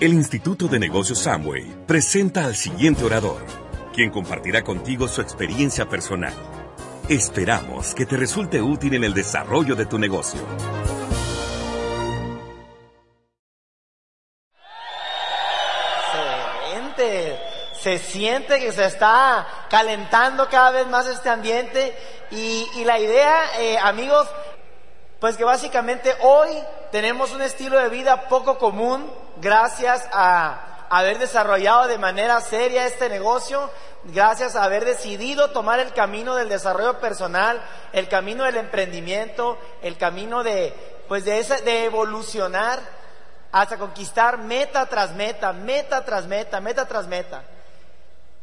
El Instituto de Negocios Samway presenta al siguiente orador, quien compartirá contigo su experiencia personal. Esperamos que te resulte útil en el desarrollo de tu negocio. Excelente. Se siente que se está calentando cada vez más este ambiente y, la idea, eh, amigos, pues que básicamente hoy tenemos un estilo de vida poco común gracias a haber desarrollado de manera seria este negocio, gracias a haber decidido tomar el camino del desarrollo personal, el camino del emprendimiento, el camino de, pues de, esa, de evolucionar hasta conquistar meta tras meta, meta tras meta, meta tras meta.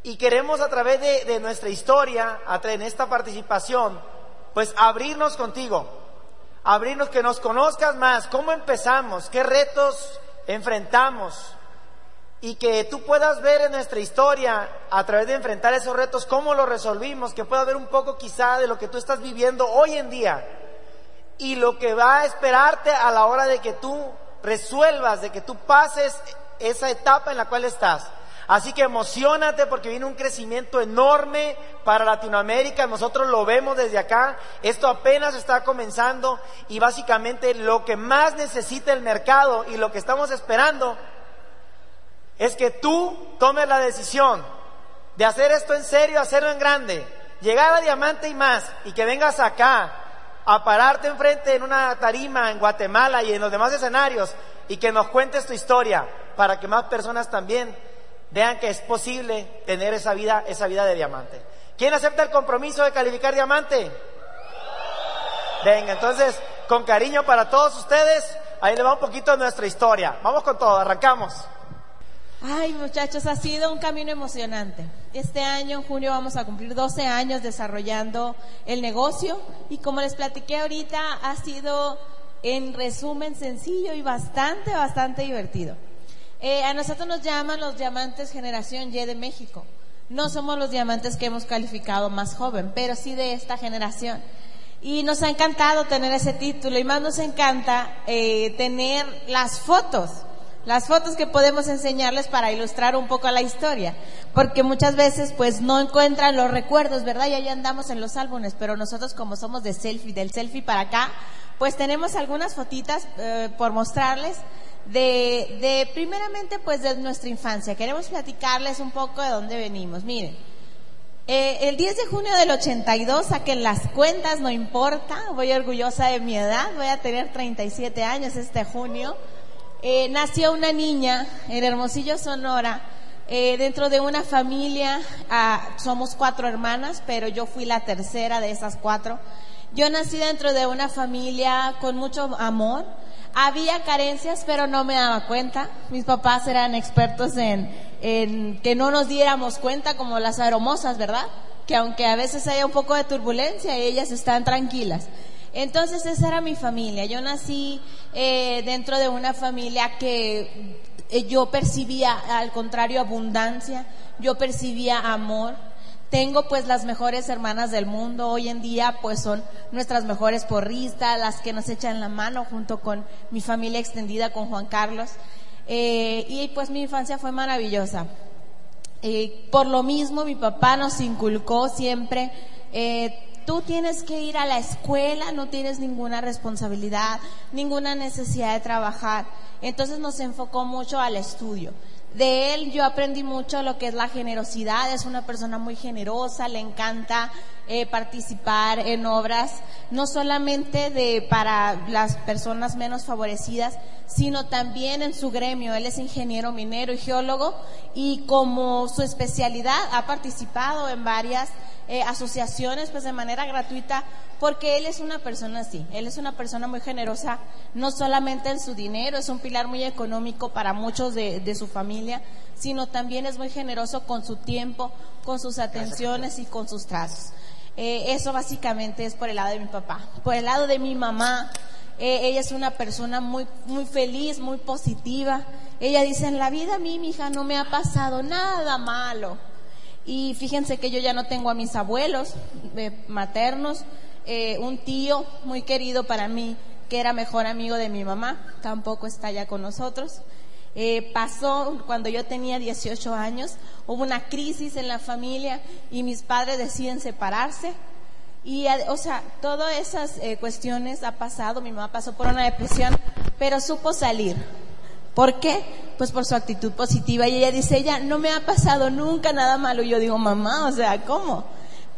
Y queremos a través de, de nuestra historia, a través de esta participación, pues abrirnos contigo, abrirnos que nos conozcas más, cómo empezamos, qué retos enfrentamos y que tú puedas ver en nuestra historia, a través de enfrentar esos retos, cómo los resolvimos, que puedas ver un poco quizá de lo que tú estás viviendo hoy en día. Y lo que va a esperarte a la hora de que tú resuelvas, de que tú pases esa etapa en la cual estás. Así que emocionate porque viene un crecimiento enorme para Latinoamérica. Nosotros lo vemos desde acá. Esto apenas está comenzando y básicamente lo que más necesita el mercado y lo que estamos esperando es que tú tomes la decisión de hacer esto en serio, hacerlo en grande, llegar a diamante y más y que vengas acá a pararte enfrente en una tarima en Guatemala y en los demás escenarios y que nos cuentes tu historia para que más personas también vean que es posible tener esa vida, esa vida de diamante. ¿Quién acepta el compromiso de calificar diamante? Venga, entonces, con cariño para todos ustedes, ahí le va un poquito de nuestra historia. Vamos con todo, arrancamos. Ay, muchachos, ha sido un camino emocionante. Este año, en junio, vamos a cumplir 12 años desarrollando el negocio y como les platiqué ahorita, ha sido en resumen sencillo y bastante, bastante divertido. Eh, a nosotros nos llaman los diamantes generación Y de México. No somos los diamantes que hemos calificado más joven, pero sí de esta generación. Y nos ha encantado tener ese título y más nos encanta eh, tener las fotos, las fotos que podemos enseñarles para ilustrar un poco la historia, porque muchas veces pues no encuentran los recuerdos, ¿verdad? Y ahí andamos en los álbumes, pero nosotros como somos de selfie, del selfie para acá, pues tenemos algunas fotitas eh, por mostrarles de, de, primeramente, pues de nuestra infancia. Queremos platicarles un poco de dónde venimos. Miren, eh, el 10 de junio del 82, saquen las cuentas, no importa, voy orgullosa de mi edad, voy a tener 37 años este junio. Eh, nació una niña en Hermosillo, Sonora, eh, dentro de una familia, ah, somos cuatro hermanas, pero yo fui la tercera de esas cuatro. Yo nací dentro de una familia con mucho amor, había carencias, pero no me daba cuenta. Mis papás eran expertos en, en que no nos diéramos cuenta como las aromosas, ¿verdad? Que aunque a veces haya un poco de turbulencia, ellas están tranquilas. Entonces esa era mi familia. Yo nací eh, dentro de una familia que eh, yo percibía, al contrario, abundancia, yo percibía amor, tengo pues las mejores hermanas del mundo, hoy en día pues son nuestras mejores porristas, las que nos echan la mano junto con mi familia extendida, con Juan Carlos. Eh, y pues mi infancia fue maravillosa. Eh, por lo mismo mi papá nos inculcó siempre, eh, tú tienes que ir a la escuela, no tienes ninguna responsabilidad, ninguna necesidad de trabajar. Entonces nos enfocó mucho al estudio. De él yo aprendí mucho lo que es la generosidad, es una persona muy generosa, le encanta eh, participar en obras, no solamente de para las personas menos favorecidas, sino también en su gremio. Él es ingeniero minero y geólogo y como su especialidad ha participado en varias eh, asociaciones pues de manera gratuita porque él es una persona así, él es una persona muy generosa, no solamente en su dinero, es un pilar muy económico para muchos de, de su familia, sino también es muy generoso con su tiempo, con sus atenciones y con sus trazos. Eh, eso básicamente es por el lado de mi papá. Por el lado de mi mamá, eh, ella es una persona muy, muy feliz, muy positiva. Ella dice, en la vida a mí, mi hija, no me ha pasado nada malo. Y fíjense que yo ya no tengo a mis abuelos eh, maternos, eh, un tío muy querido para mí, que era mejor amigo de mi mamá, tampoco está ya con nosotros. Eh, pasó cuando yo tenía 18 años, hubo una crisis en la familia y mis padres deciden separarse. Y, o sea, todas esas eh, cuestiones ha pasado, mi mamá pasó por una depresión, pero supo salir. ¿Por qué? Pues por su actitud positiva. Y ella dice, ella no me ha pasado nunca nada malo. Y yo digo, mamá, o sea, ¿cómo?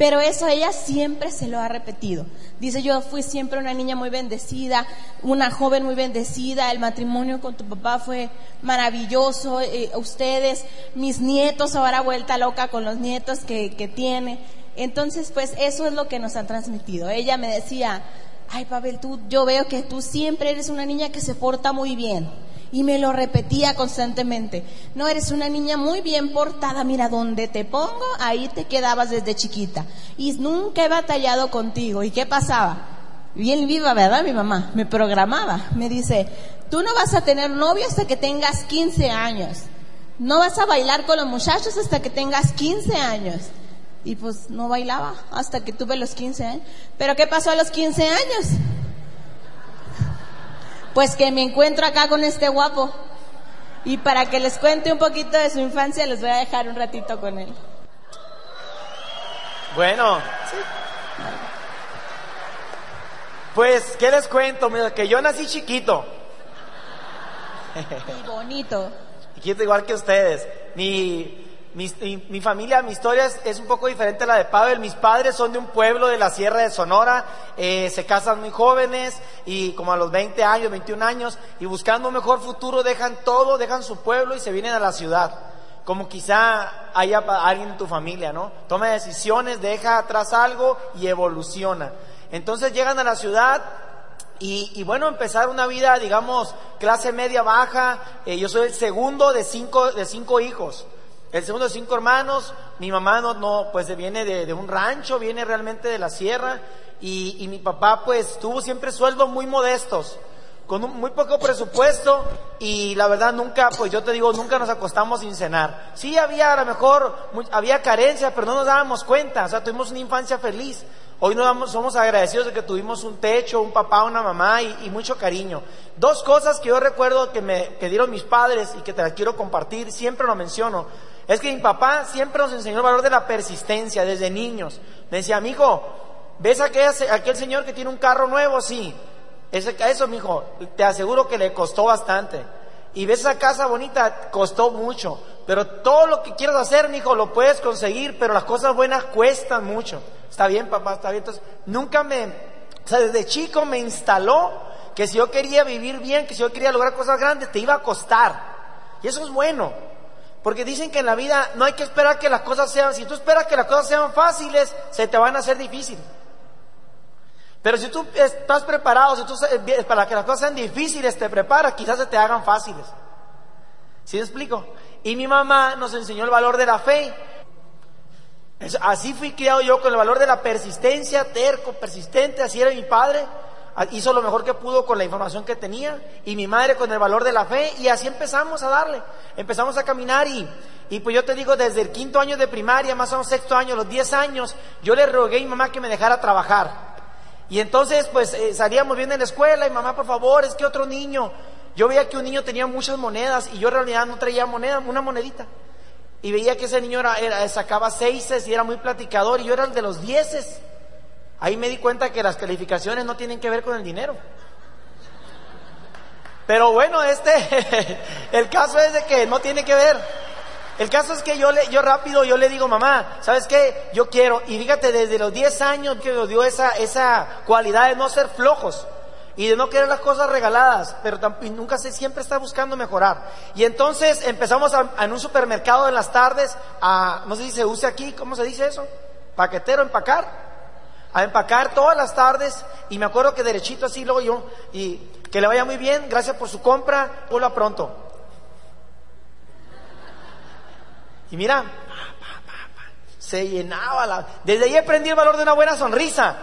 Pero eso ella siempre se lo ha repetido. Dice, yo fui siempre una niña muy bendecida, una joven muy bendecida, el matrimonio con tu papá fue maravilloso, eh, ustedes, mis nietos, ahora vuelta loca con los nietos que, que tiene. Entonces, pues eso es lo que nos han transmitido. Ella me decía, ay Pavel, tú, yo veo que tú siempre eres una niña que se porta muy bien y me lo repetía constantemente. No, eres una niña muy bien portada, mira, donde te pongo, ahí te quedabas desde chiquita. Y nunca he batallado contigo. ¿Y qué pasaba? Bien viva, ¿verdad? Mi mamá me programaba. Me dice, tú no vas a tener novio hasta que tengas 15 años. No vas a bailar con los muchachos hasta que tengas 15 años. Y pues no bailaba hasta que tuve los 15 años. Pero ¿qué pasó a los 15 años? Pues que me encuentro acá con este guapo. Y para que les cuente un poquito de su infancia, les voy a dejar un ratito con él. Bueno, pues, ¿qué les cuento? Mira, que yo nací chiquito. Y bonito. Chiquito igual que ustedes. Ni mi, mi, familia, mi historia es, un poco diferente a la de Pavel. Mis padres son de un pueblo de la Sierra de Sonora, eh, se casan muy jóvenes y como a los 20 años, 21 años, y buscando un mejor futuro dejan todo, dejan su pueblo y se vienen a la ciudad. Como quizá haya alguien en tu familia, ¿no? Toma decisiones, deja atrás algo y evoluciona. Entonces llegan a la ciudad, y, bueno, empezar una vida, digamos, clase media baja. Eh, yo soy el segundo de cinco, de cinco hijos. El segundo de cinco hermanos, mi mamá no, no pues viene de, un rancho, viene realmente de la sierra, y, y mi papá pues tuvo siempre sueldos muy modestos, con un, muy poco presupuesto, y la verdad nunca, pues yo te digo, nunca nos acostamos sin cenar. Sí había a lo mejor, había carencia, pero no nos dábamos cuenta, o sea, tuvimos una infancia feliz. Hoy nos damos, somos agradecidos de que tuvimos un techo, un papá, una mamá y, y, mucho cariño. Dos cosas que yo recuerdo que me que dieron mis padres y que te las quiero compartir, siempre lo menciono. Es que mi papá siempre nos enseñó el valor de la persistencia desde niños. Me decía, mi hijo, ¿ves a aquel, señor que tiene un carro nuevo? Sí. Ese, eso, mi hijo, te aseguro que le costó bastante. Y ves esa casa bonita, costó mucho. Pero todo lo que quieras hacer, mi hijo, lo puedes conseguir, pero las cosas buenas cuestan mucho. Está bien, papá, está bien. Entonces, nunca me, o sea, desde chico me instaló que si yo quería vivir bien, que si yo quería lograr cosas grandes, te iba a costar. Y eso es bueno. Porque dicen que en la vida no hay que esperar que las cosas sean, si tú esperas que las cosas sean fáciles, se te van a hacer difíciles. Pero si tú estás preparado, si tú para que las cosas sean difíciles te preparas, quizás se te hagan fáciles. ¿Sí me explico? Y mi mamá nos enseñó el valor de la fe. Así fui criado yo con el valor de la persistencia, terco, persistente, así era mi padre. Ah, hizo lo mejor que pudo con la información que tenía y mi madre con el valor de la fe y así empezamos a darle, empezamos a caminar y, y pues yo te digo, desde el quinto año de primaria, más o menos sexto año, los diez años, yo le rogué a mi mamá que me dejara trabajar. Y entonces pues eh, salíamos bien en la escuela y mamá, por favor, es que otro niño, yo veía que un niño tenía muchas monedas y yo en realidad no traía moneda, una monedita. Y veía que ese niño era, sacaba seises y era muy platicador y yo era el de los dieces. Ahí me di cuenta que las calificaciones no tienen que ver con el dinero. Pero bueno, este, el caso es de que no tiene que ver. El caso es que yo le, yo rápido, yo le digo, mamá, ¿sabes qué? Yo quiero, y fíjate, desde los 10 años que nos dio esa, esa cualidad de no ser flojos y de no querer las cosas regaladas, pero nunca se, siempre está buscando mejorar. Y entonces empezamos en un supermercado en las tardes a, no sé si se usa aquí, ¿cómo se dice eso? Paquetero, empacar a empacar todas las tardes y me acuerdo que derechito así luego yo y que le vaya muy bien, gracias por su compra, hola pronto. Y mira, se llenaba. Desde ahí aprendí el valor de una buena sonrisa.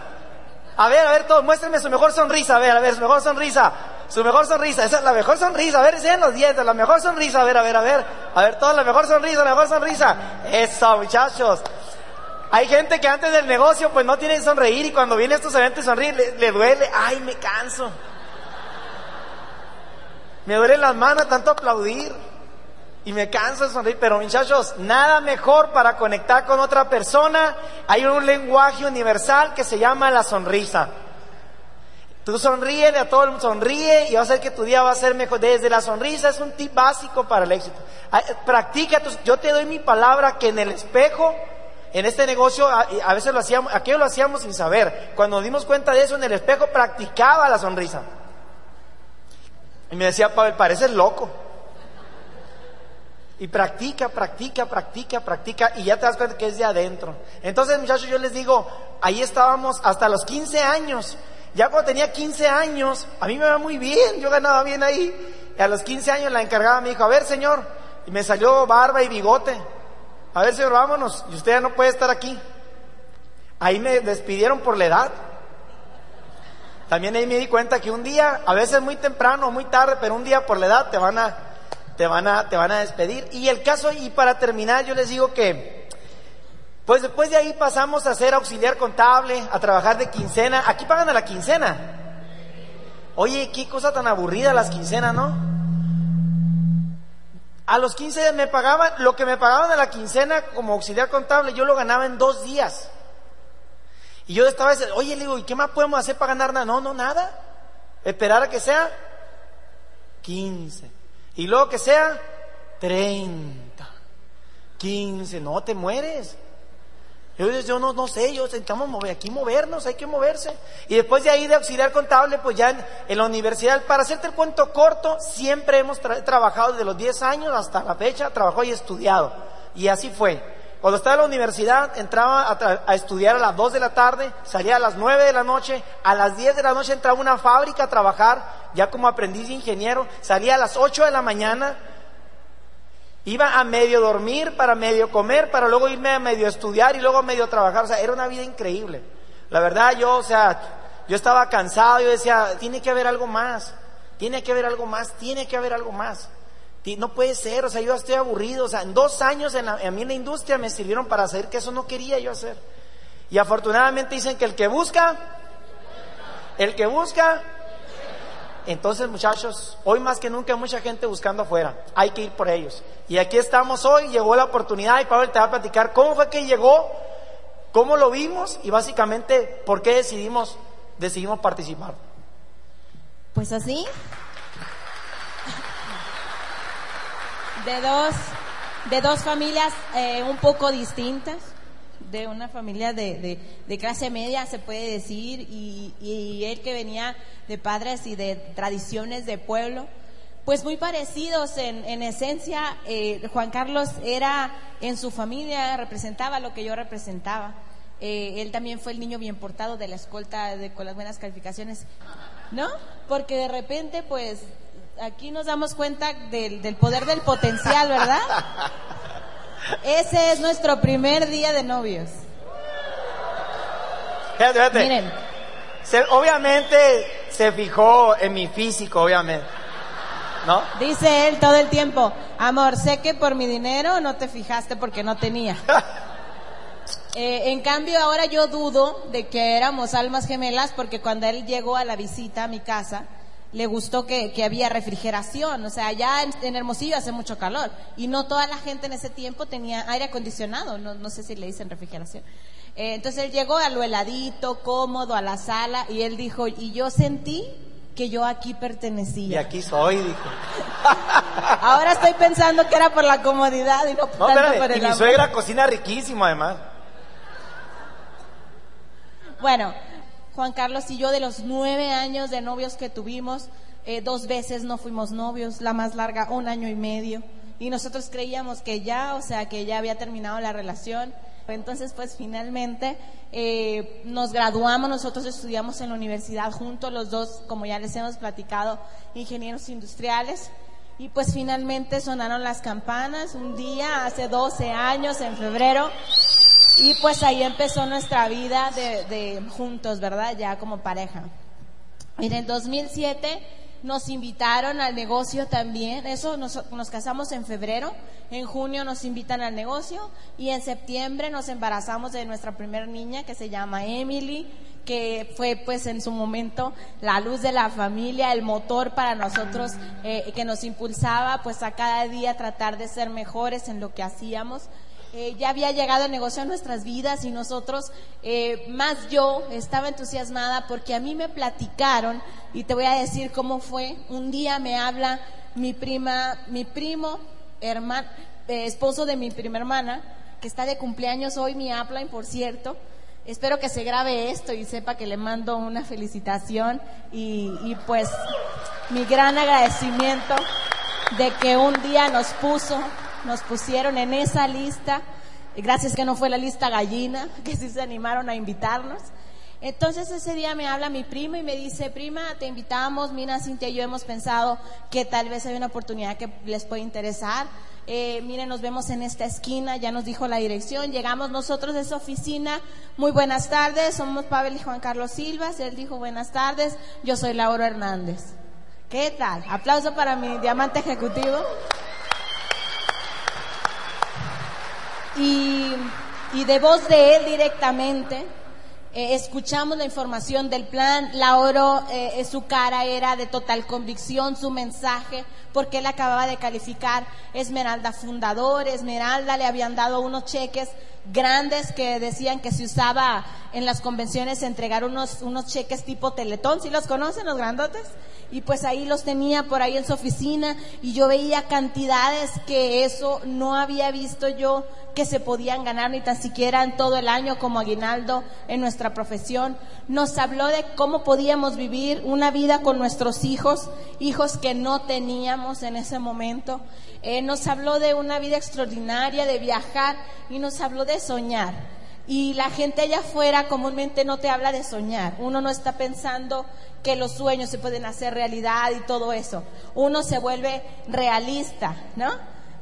A ver, a ver, todos, muéstrenme su mejor sonrisa, a ver, a ver, su mejor sonrisa. Su mejor sonrisa, esa es la mejor sonrisa, a ver, sean los dientes, la mejor sonrisa, a ver, a ver, a ver, a ver, todos la mejor sonrisa, la mejor sonrisa. Eso, muchachos. Hay gente que antes del negocio pues no tiene que sonreír y cuando viene estos eventos sonreír le, le duele, ay me canso. Me duelen las manos tanto aplaudir. Y me canso de sonreír. Pero muchachos, nada mejor para conectar con otra persona. Hay un lenguaje universal que se llama la sonrisa. Tú sonríe, a todo el mundo sonríe y va a hacer que tu día va a ser mejor. Desde la sonrisa es un tip básico para el éxito. Practica, yo te doy mi palabra que en el espejo, en este negocio, a, veces lo hacíamos, aquello lo hacíamos sin saber. Cuando dimos cuenta de eso en el espejo, practicaba la sonrisa. Y me decía, Pablo, pareces loco. Y practica, practica, practica, practica, y ya te das cuenta que es de adentro. Entonces, muchachos, yo les digo, ahí estábamos hasta los 15 años. Ya cuando tenía 15 años, a mí me va muy bien, yo ganaba bien ahí. Y a los 15 años la encargada me dijo, a ver, señor, y me salió barba y bigote. A ver, señor, vámonos, y usted ya no puede estar aquí. Ahí me despidieron por la edad. También ahí me di cuenta que un día, a veces muy temprano muy tarde, pero un día por la edad te van a, te van a, te van a despedir. Y el caso, y para terminar, yo les digo que, pues después de ahí pasamos a ser auxiliar contable, a trabajar de quincena. Aquí pagan a la quincena. Oye, qué cosa tan aburrida las quincenas, ¿no? A los 15 me pagaban, lo que me pagaban a la quincena como auxiliar contable, yo lo ganaba en dos días. Y yo estaba diciendo, oye, le digo, ¿y qué más podemos hacer para ganar nada? No, no, nada. Esperar a que sea 15. Y luego que sea 30. 15. No, te mueres. Yo, yo no, no sé, yo intentamos mover, aquí movernos, hay que moverse. Y después de ahí de auxiliar contable, pues ya en, la universidad, para hacerte el cuento corto, siempre hemos trabajado desde los 10 años hasta la fecha, trabajado y estudiado. Y así fue. Cuando estaba en la universidad, entraba a, estudiar a las 2 de la tarde, salía a las 9 de la noche, a las 10 de la noche entraba a una fábrica a trabajar, ya como aprendiz de ingeniero, salía a las 8 de la mañana, iba a medio dormir, para medio comer, para luego irme a medio estudiar y luego a medio trabajar, o sea, era una vida increíble. La verdad, yo, o sea, yo estaba cansado, yo decía, tiene que haber algo más, tiene que haber algo más, tiene que haber algo más. No puede ser, o sea, yo estoy aburrido, o sea, en dos años en a mí en la industria me sirvieron para hacer que eso no quería yo hacer. Y afortunadamente dicen que el que busca, el que busca, entonces muchachos, hoy más que nunca hay mucha gente buscando afuera, hay que ir por ellos. Y aquí estamos hoy, llegó la oportunidad y Pablo te va a platicar cómo fue que llegó, cómo lo vimos y básicamente por qué decidimos, decidimos participar. Pues así, de dos, de dos familias eh, un poco distintas, de una familia de, de, clase media, se puede decir, y, y, él que venía de padres y de tradiciones de pueblo, pues muy parecidos en, en esencia. Eh, Juan Carlos era en su familia, representaba lo que yo representaba. Eh, él también fue el niño bien portado de la escolta de, con las buenas calificaciones, ¿no? Porque de repente, pues, aquí nos damos cuenta del, poder del potencial, ¿verdad? Ese es nuestro primer día de novios. Miren. obviamente se fijó en mi físico, obviamente. ¿No? Dice él todo el tiempo, amor, sé que por mi dinero no te fijaste porque no tenía. Eh, en cambio, ahora yo dudo de que éramos almas gemelas porque cuando él llegó a la visita a mi casa, le gustó que, había refrigeración, o sea, allá en, Hermosillo hace mucho calor y no toda la gente en ese tiempo tenía aire acondicionado, no, no sé si le dicen refrigeración. Eh, entonces él llegó a lo heladito, cómodo, a la sala y él dijo, y yo sentí que yo aquí pertenecía. Y aquí soy, dijo. Ahora estoy pensando que era por la comodidad y no, tanto por el y mi suegra cocina riquísimo además. Bueno, Juan Carlos y yo de los nueve años de novios que tuvimos, eh, dos veces no fuimos novios, la más larga un año y medio. Y nosotros creíamos que ya, o sea, que ya había terminado la relación. Entonces, pues finalmente eh, nos graduamos, nosotros estudiamos en la universidad juntos, los dos, como ya les hemos platicado, ingenieros industriales. Y pues finalmente sonaron las campanas un día, hace 12 años, en febrero. Y pues ahí empezó nuestra vida de, juntos, ¿verdad? Ya como pareja. En el 2007 nos invitaron al negocio también, eso nos, nos, casamos en febrero, en junio nos invitan al negocio. Y en septiembre nos embarazamos de nuestra primera niña que se llama Emily, que fue pues en su momento la luz de la familia, el motor para nosotros eh, que nos impulsaba pues a cada día tratar de ser mejores en lo que hacíamos. Eh, ya había llegado el negocio a nuestras vidas y nosotros, eh, más yo, estaba entusiasmada porque a mí me platicaron y te voy a decir cómo fue. Un día me habla mi prima, mi primo, hermano, esposo de mi prima hermana, que está de cumpleaños hoy, mi upline, por cierto. Espero que se grabe esto y sepa que le mando una felicitación y, y pues mi gran agradecimiento de que un día nos puso, nos pusieron en esa lista. Gracias que no fue la lista gallina, que sí se animaron a invitarnos. Entonces ese día me habla mi prima y me dice, prima, te invitamos, mira, Cintia y yo hemos pensado que tal vez hay una oportunidad que les puede interesar. Eh, miren, nos vemos en esta esquina, ya nos dijo la dirección, llegamos nosotros de esa oficina, muy buenas tardes, somos Pavel y Juan Carlos Silvas, él dijo buenas tardes, yo soy Laura Hernández. ¿Qué tal? Aplauso para mi diamante ejecutivo. Y, de voz de él directamente, eh, escuchamos la información del plan, Lauro, eh, su cara era de total convicción, su mensaje, porque él acababa de calificar Esmeralda Fundador, Esmeralda le habían dado unos cheques grandes que decían que se usaba en las convenciones entregar unos, unos cheques tipo teletón, ¿sí los conocen los grandotes? Y pues ahí los tenía por ahí en su oficina y yo veía cantidades que eso no había visto yo que se podían ganar ni tan siquiera en todo el año como aguinaldo en nuestra profesión. Nos habló de cómo podíamos vivir una vida con nuestros hijos, hijos que no teníamos en ese momento. Eh, nos habló de una vida extraordinaria, de viajar y nos habló de soñar. Y la gente allá afuera comúnmente no te habla de soñar. Uno no está pensando que los sueños se pueden hacer realidad y todo eso. Uno se vuelve realista, ¿no?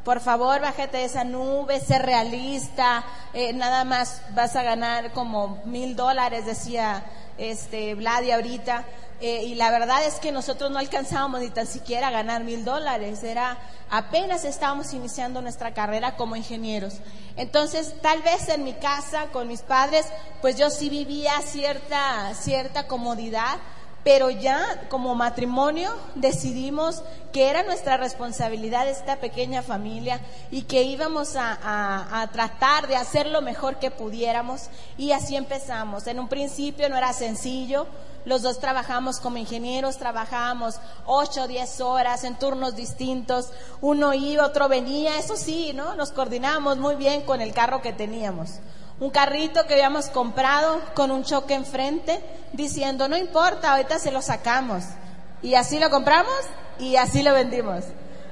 por favor, bájate de esa nube, sé realista, eh, nada más vas a ganar como mil dólares, decía este Vladi ahorita. Eh, y la verdad es que nosotros no alcanzábamos ni tan siquiera a ganar mil dólares, era apenas estábamos iniciando nuestra carrera como ingenieros. Entonces, tal vez en mi casa con mis padres, pues yo sí vivía cierta, cierta comodidad, pero ya como matrimonio decidimos que era nuestra responsabilidad esta pequeña familia y que íbamos a, tratar de hacer lo mejor que pudiéramos y así empezamos. En un principio no era sencillo, los dos trabajamos como ingenieros, trabajábamos ocho o diez horas en turnos distintos, uno iba, otro venía, eso sí, ¿no? Nos coordinábamos muy bien con el carro que teníamos un carrito que habíamos comprado con un choque enfrente, diciendo, no importa, ahorita se lo sacamos. Y así lo compramos y así lo vendimos.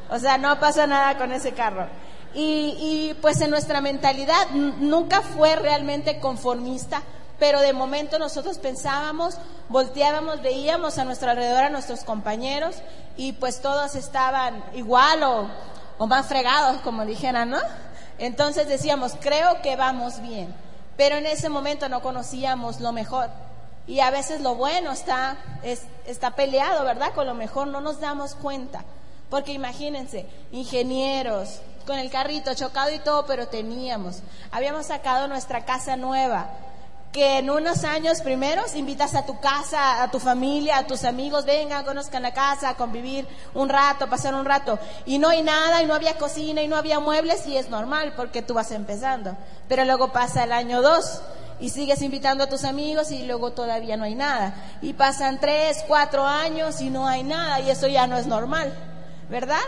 O sea, no pasa nada con ese carro. Y, y pues en nuestra mentalidad nunca fue realmente conformista, pero de momento nosotros pensábamos, volteábamos, veíamos a nuestro alrededor a nuestros compañeros y pues todos estaban igual o, o más fregados, como dijeran, ¿no? Entonces decíamos, creo que vamos bien, pero en ese momento no conocíamos lo mejor. Y a veces lo bueno está, está peleado, ¿verdad? Con lo mejor no nos damos cuenta. Porque imagínense, ingenieros, con el carrito chocado y todo, pero teníamos. Habíamos sacado nuestra casa nueva, que en unos años primeros invitas a tu casa, a tu familia, a tus amigos, vengan, conozcan la casa, convivir un rato, pasar un rato. Y no hay nada, y no había cocina, y no había muebles, y es normal porque tú vas empezando. Pero luego pasa el año dos y sigues invitando a tus amigos y luego todavía no hay nada. Y pasan tres, cuatro años y no hay nada, y eso ya no es normal, ¿verdad?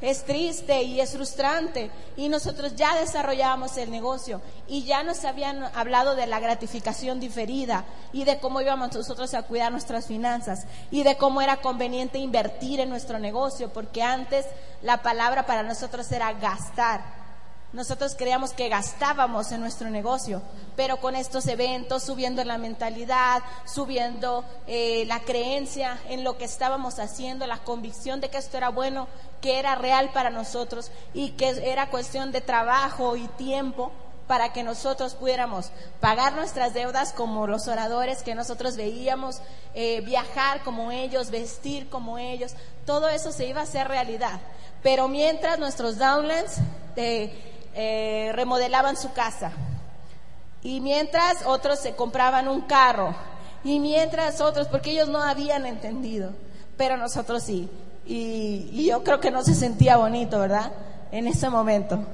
Es triste y es frustrante. Y nosotros ya desarrollábamos el negocio y ya nos habían hablado de la gratificación diferida y de cómo íbamos nosotros a cuidar nuestras finanzas y de cómo era conveniente invertir en nuestro negocio, porque antes la palabra para nosotros era gastar. Nosotros creíamos que gastábamos en nuestro negocio, pero con estos eventos, subiendo la mentalidad, subiendo eh, la creencia en lo que estábamos haciendo, la convicción de que esto era bueno, que era real para nosotros y que era cuestión de trabajo y tiempo para que nosotros pudiéramos pagar nuestras deudas como los oradores que nosotros veíamos, eh, viajar como ellos, vestir como ellos, todo eso se iba a hacer realidad. Pero mientras nuestros downlands eh, remodelaban su casa y mientras otros se compraban un carro Y mientras otros, porque ellos no habían entendido, pero nosotros sí. Y, yo creo que no se sentía bonito, ¿verdad? En ese momento.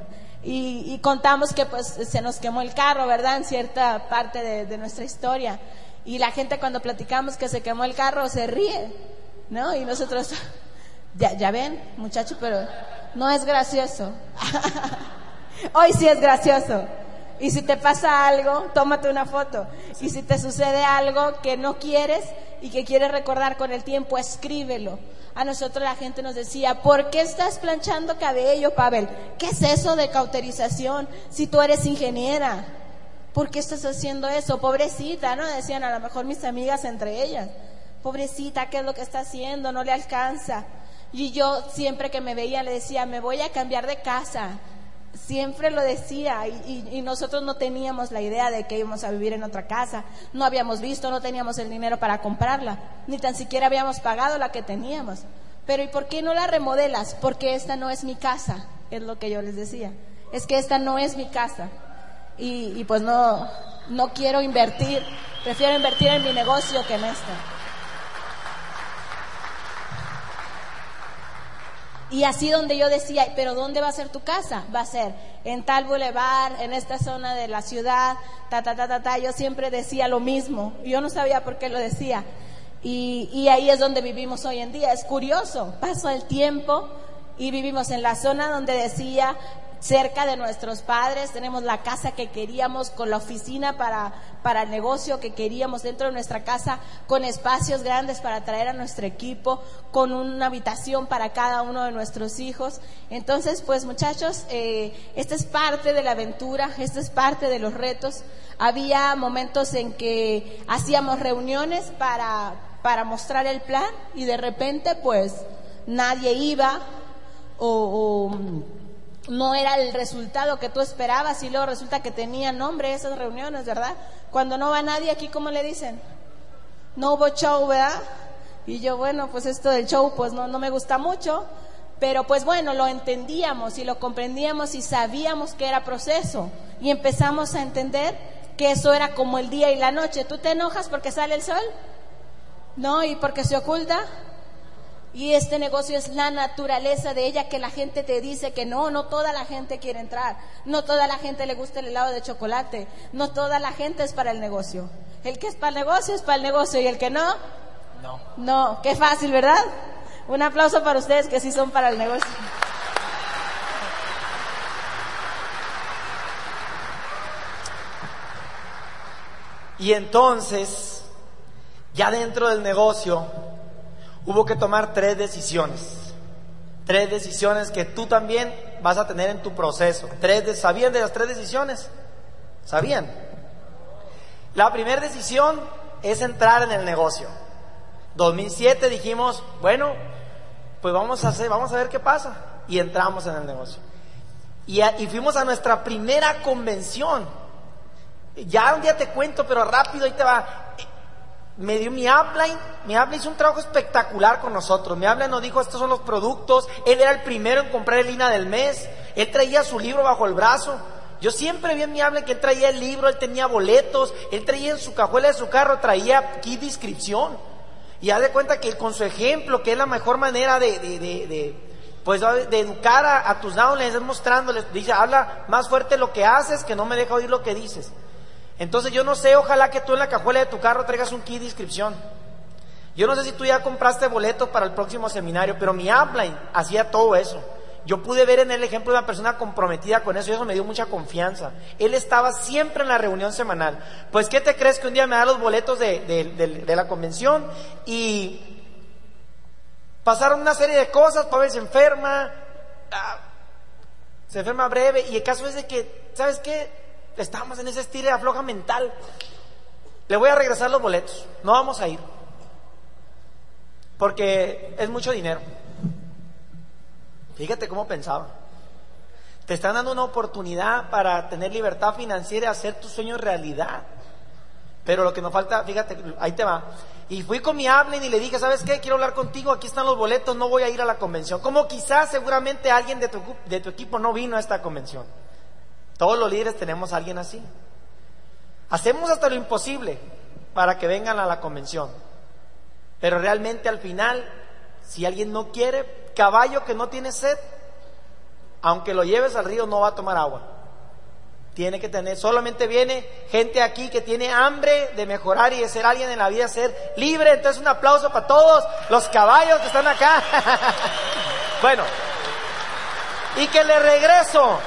Y, contamos que pues se nos quemó el carro, ¿verdad? En cierta parte de, nuestra historia. Y la gente cuando platicamos que se quemó el carro se ríe, ¿no? Y nosotros, ya, ya ven, muchachos, pero no es gracioso. Hoy sí es gracioso. Y si te pasa algo, tómate una foto. Y si te sucede algo que no quieres y que quieres recordar con el tiempo, escríbelo. A nosotros la gente nos decía, ¿por qué estás planchando cabello, Pavel? ¿Qué es eso de cauterización si tú eres ingeniera? ¿Por qué estás haciendo eso? Pobrecita, ¿no? Decían a lo mejor mis amigas entre ellas. Pobrecita, ¿qué es lo que está haciendo? No le alcanza. Y yo siempre que me veía le decía, me voy a cambiar de casa siempre lo decía y, nosotros no teníamos la idea de que íbamos a vivir en otra casa, no habíamos visto, no teníamos el dinero para comprarla, ni tan siquiera habíamos pagado la que teníamos. Pero ¿y por qué no la remodelas? Porque esta no es mi casa, es lo que yo les decía. Es que esta no es mi casa. Y, y pues no, no quiero invertir, prefiero invertir en mi negocio que en esta. Y así donde yo decía, pero ¿dónde va a ser tu casa? Va a ser en tal bulevar, en esta zona de la ciudad, ta, ta, ta, ta, ta. Yo siempre decía lo mismo. Yo no sabía por qué lo decía. Y, y ahí es donde vivimos hoy en día. Es curioso, pasó el tiempo y vivimos en la zona donde decía cerca de nuestros padres, tenemos la casa que queríamos, con la oficina para, para el negocio que queríamos dentro de nuestra casa, con espacios grandes para traer a nuestro equipo, con una habitación para cada uno de nuestros hijos. Entonces, pues muchachos, eh, esta es parte de la aventura, esta es parte de los retos. Había momentos en que hacíamos reuniones para, para mostrar el plan y de repente pues nadie iba o, o no era el resultado que tú esperabas y luego resulta que tenía nombre esas reuniones, ¿verdad? Cuando no va nadie aquí, ¿cómo le dicen? No hubo show, ¿verdad? Y yo, bueno, pues esto del show pues no, no me gusta mucho, pero pues bueno, lo entendíamos y lo comprendíamos y sabíamos que era proceso y empezamos a entender que eso era como el día y la noche. ¿Tú te enojas porque sale el sol? No, y porque se oculta. Y este negocio es la naturaleza de ella que la gente te dice que no, no toda la gente quiere entrar, no toda la gente le gusta el helado de chocolate, no toda la gente es para el negocio. El que es para el negocio es para el negocio y el que no, no. No, qué fácil, ¿verdad? Un aplauso para ustedes que sí son para el negocio. Y entonces, ya dentro del negocio, hubo que tomar tres decisiones. Tres decisiones que tú también vas a tener en tu proceso. Tres ¿Sabían de las tres decisiones? ¿Sabían? La primera decisión es entrar en el negocio. 2007 dijimos, bueno, pues vamos a hacer, vamos a ver qué pasa. Y entramos en el negocio. Y, y fuimos a nuestra primera convención. Ya un día te cuento, pero rápido ahí te va me dio mi upline, mi upline hizo un trabajo espectacular con nosotros. Mi upline nos dijo, estos son los productos. Él era el primero en comprar el INA del mes. Él traía su libro bajo el brazo. Yo siempre vi en mi upline que él traía el libro, él tenía boletos, él traía en su cajuela de su carro, traía kit de inscripción. Y haz de cuenta que con su ejemplo, que es la mejor manera de, de, de, pues, de educar a, tus downlines, es mostrándoles, dice, habla más fuerte lo que haces que no me deja oír lo que dices. Entonces yo no sé, ojalá que tú en la cajuela de tu carro traigas un kit de inscripción. Yo no sé si tú ya compraste boletos para el próximo seminario, pero mi upline hacía todo eso. Yo pude ver en él el ejemplo de una persona comprometida con eso y eso me dio mucha confianza. Él estaba siempre en la reunión semanal. Pues, ¿qué te crees que un día me da los boletos de, la convención y pasaron una serie de cosas? Pavel se enferma, ah, se enferma breve y el caso es de que, ¿sabes qué? Estamos en ese estilo de afloja mental. Le voy a regresar los boletos. No vamos a ir. Porque es mucho dinero. Fíjate cómo pensaba. Te están dando una oportunidad para tener libertad financiera y hacer tus sueños realidad. Pero lo que nos falta, fíjate, ahí te va. Y fui con mi hablen y le dije, ¿sabes qué? Quiero hablar contigo, aquí están los boletos, no voy a ir a la convención. Como quizás seguramente alguien de tu, de tu equipo no vino a esta convención. Todos los líderes tenemos a alguien así. Hacemos hasta lo imposible para que vengan a la convención. Pero realmente al final, si alguien no quiere, caballo que no tiene sed, aunque lo lleves al río no va a tomar agua. Tiene que tener, solamente viene gente aquí que tiene hambre de mejorar y de ser alguien en la vida, ser libre. Entonces un aplauso para todos los caballos que están acá. bueno, y que le regreso,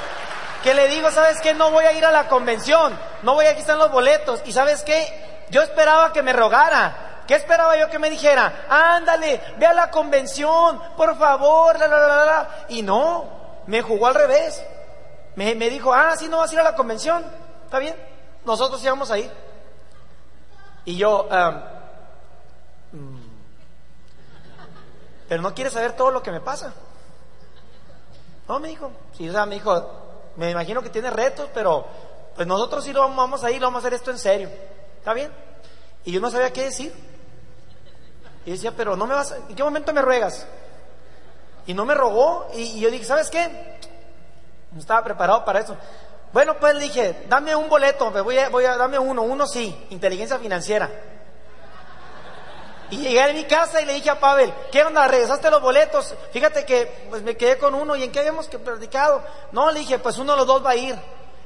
que le digo, ¿sabes qué? No voy a ir a la convención, no voy, aquí están los boletos. ¿Y sabes qué? Yo esperaba que me rogara. ¿Qué esperaba yo que me dijera? Ándale, ve a la convención, por favor, la, la, la, la. Y no, me jugó al revés. Me, dijo, ah, sí, no vas a ir a la convención. ¿Está bien? Nosotros íbamos ahí. Y yo, mm, pero no quieres saber todo lo que me pasa. No, me dijo. Sí, o sea, me dijo, me imagino que tiene retos, pero pues nosotros sí lo vamos, a ir, lo vamos a hacer esto en serio. ¿Está bien? Y yo no sabía qué decir. Y decía, pero no me vas, ¿en qué momento me ruegas? Y no me rogó, y, y yo dije, ¿sabes qué? No estaba preparado para eso. Bueno, pues le dije, dame un boleto, voy a, voy a, dame uno, uno sí, inteligencia financiera. Y llegué a mi casa y le dije a Pavel, ¿qué onda? ¿Regresaste los boletos? Fíjate que pues me quedé con uno y en qué habíamos que platicado. No, le dije, pues uno de los dos va a ir.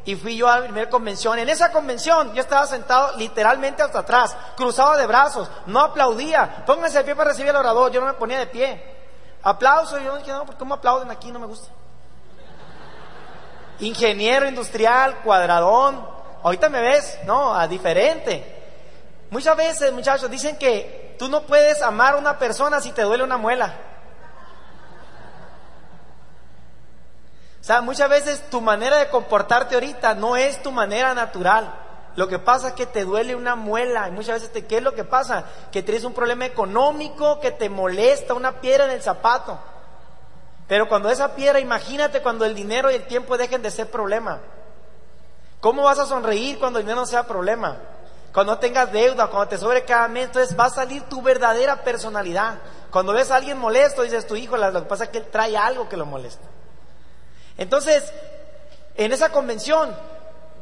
Y fui yo a la primera convención. En esa convención yo estaba sentado literalmente hasta atrás, cruzado de brazos, no aplaudía. Pónganse de pie para recibir al orador, yo no me ponía de pie. Aplauso, y yo dije, no, ¿por qué me aplauden aquí? No me gusta ingeniero industrial, cuadradón. Ahorita me ves, no, a diferente. Muchas veces, muchachos, dicen que tú no puedes amar a una persona si te duele una muela. O sea, muchas veces tu manera de comportarte ahorita no es tu manera natural. Lo que pasa es que te duele una muela y muchas veces te, ¿qué es lo que pasa? Que tienes un problema económico que te molesta, una piedra en el zapato. Pero cuando esa piedra, imagínate cuando el dinero y el tiempo dejen de ser problema. ¿Cómo vas a sonreír cuando el dinero no sea problema? Cuando tengas deuda, cuando te sobre cada mes, entonces va a salir tu verdadera personalidad. Cuando ves a alguien molesto, dices tu hijo, lo que pasa es que él trae algo que lo molesta. Entonces, en esa convención,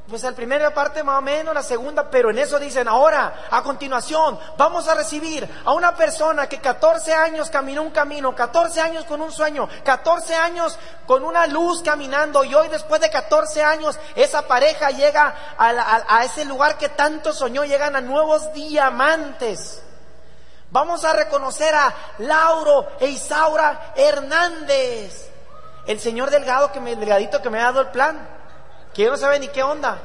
pues la primera parte más o menos, la segunda, pero en eso dicen, ahora, a continuación, vamos a recibir a una persona que 14 años caminó un camino, 14 años con un sueño, 14 años con una luz caminando y hoy después de 14 años esa pareja llega a, a ese lugar que tanto soñó, llegan a nuevos diamantes. Vamos a reconocer a Lauro e Isaura Hernández, el señor delgado que me, delgadito que me ha dado el plan que no sabe ni qué onda.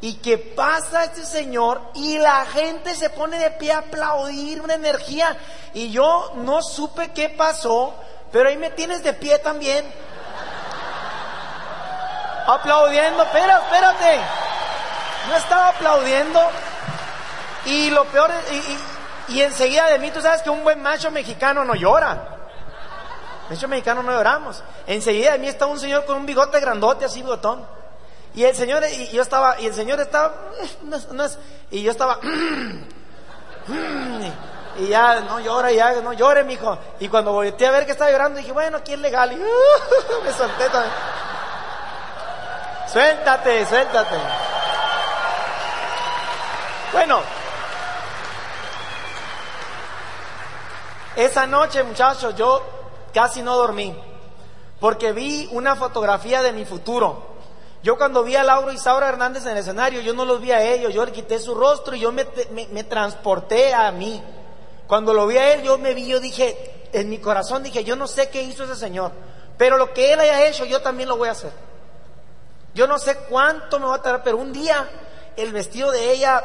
Y que pasa este señor y la gente se pone de pie a aplaudir una energía. Y yo no supe qué pasó, pero ahí me tienes de pie también. Aplaudiendo, espera, espérate. No estaba aplaudiendo. Y lo peor, y, y, enseguida de mí, tú sabes que un buen macho mexicano no llora. Macho mexicano no lloramos. Enseguida de mí está un señor con un bigote grandote, así botón. Y el Señor, y yo estaba, y el Señor estaba, eh, y yo estaba, y ya, no llora, ya, no llore, mijo. Y cuando volteé a ver que estaba llorando, dije, bueno, aquí es legal. Y me solté también. Suéltate, suéltate. Bueno, esa noche, muchachos, yo casi no dormí, porque vi una fotografía de mi futuro. Yo cuando vi a Lauro y Saura Hernández en el escenario, yo no los vi a ellos, yo le quité su rostro y yo me, me, transporté a mí. Cuando lo vi a él, yo me vi, yo dije, en mi corazón dije, yo no sé qué hizo ese señor, pero lo que él haya hecho, yo también lo voy a hacer. Yo no sé cuánto me va a tardar, pero un día el vestido de ella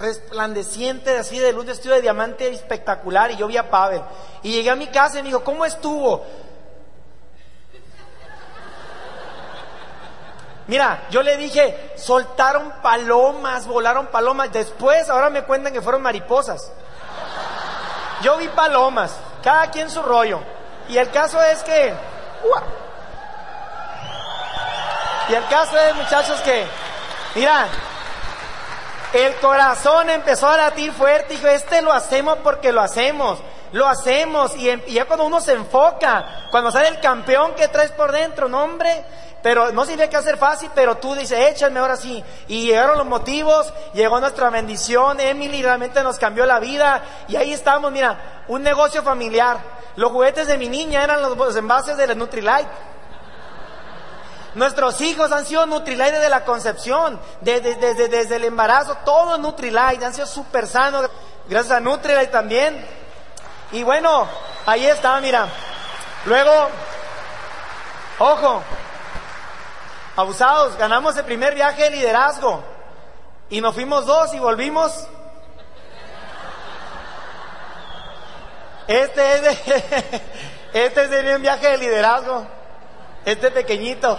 resplandeciente, así de luz, vestido de diamante espectacular, y yo vi a Pavel. Y llegué a mi casa y me dijo, ¿cómo estuvo? Mira, yo le dije, soltaron palomas, volaron palomas. Después, ahora me cuentan que fueron mariposas. Yo vi palomas, cada quien su rollo. Y el caso es que... Y el caso es, muchachos, que... Mira, el corazón empezó a latir fuerte dijo, este lo hacemos porque lo hacemos. lo hacemos y, y, ya cuando uno se enfoca, cuando sale el campeón que traes por dentro, no hombre, pero no significa que hacer fácil, pero tú dices, échame ahora sí. Y llegaron los motivos, llegó nuestra bendición, Emily realmente nos cambió la vida y ahí estamos, mira, un negocio familiar. Los juguetes de mi niña eran los envases de la Nutrilite. Nuestros hijos han sido Nutrilite desde la concepción, desde, desde, desde el embarazo, todo Nutrilite, han sido súper sanos, gracias a Nutrilite también. Y bueno, ahí está, mira. Luego, ojo, abusados, ganamos el primer viaje de liderazgo y nos fuimos dos y volvimos. Este es de, este es de un viaje de liderazgo, este pequeñito.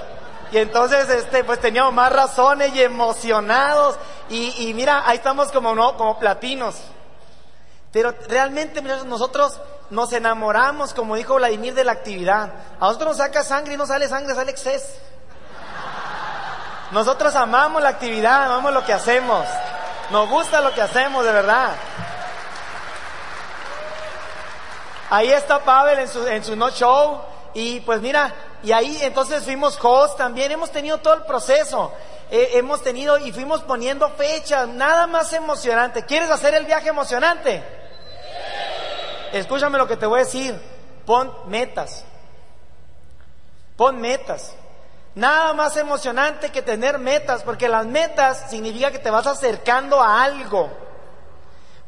Y entonces, este, pues teníamos más razones y emocionados. Y, y mira, ahí estamos como, ¿no? Como platinos. Pero realmente nosotros nos enamoramos, como dijo Vladimir, de la actividad. A nosotros nos saca sangre y no sale sangre, sale exceso. Nosotros amamos la actividad, amamos lo que hacemos. Nos gusta lo que hacemos, de verdad. Ahí está Pavel en su, en su no show. Y pues mira, y ahí entonces fuimos host también. Hemos tenido todo el proceso. Eh, hemos tenido y fuimos poniendo fechas. Nada más emocionante. ¿Quieres hacer el viaje emocionante? Escúchame lo que te voy a decir. Pon metas. Pon metas. Nada más emocionante que tener metas, porque las metas significa que te vas acercando a algo.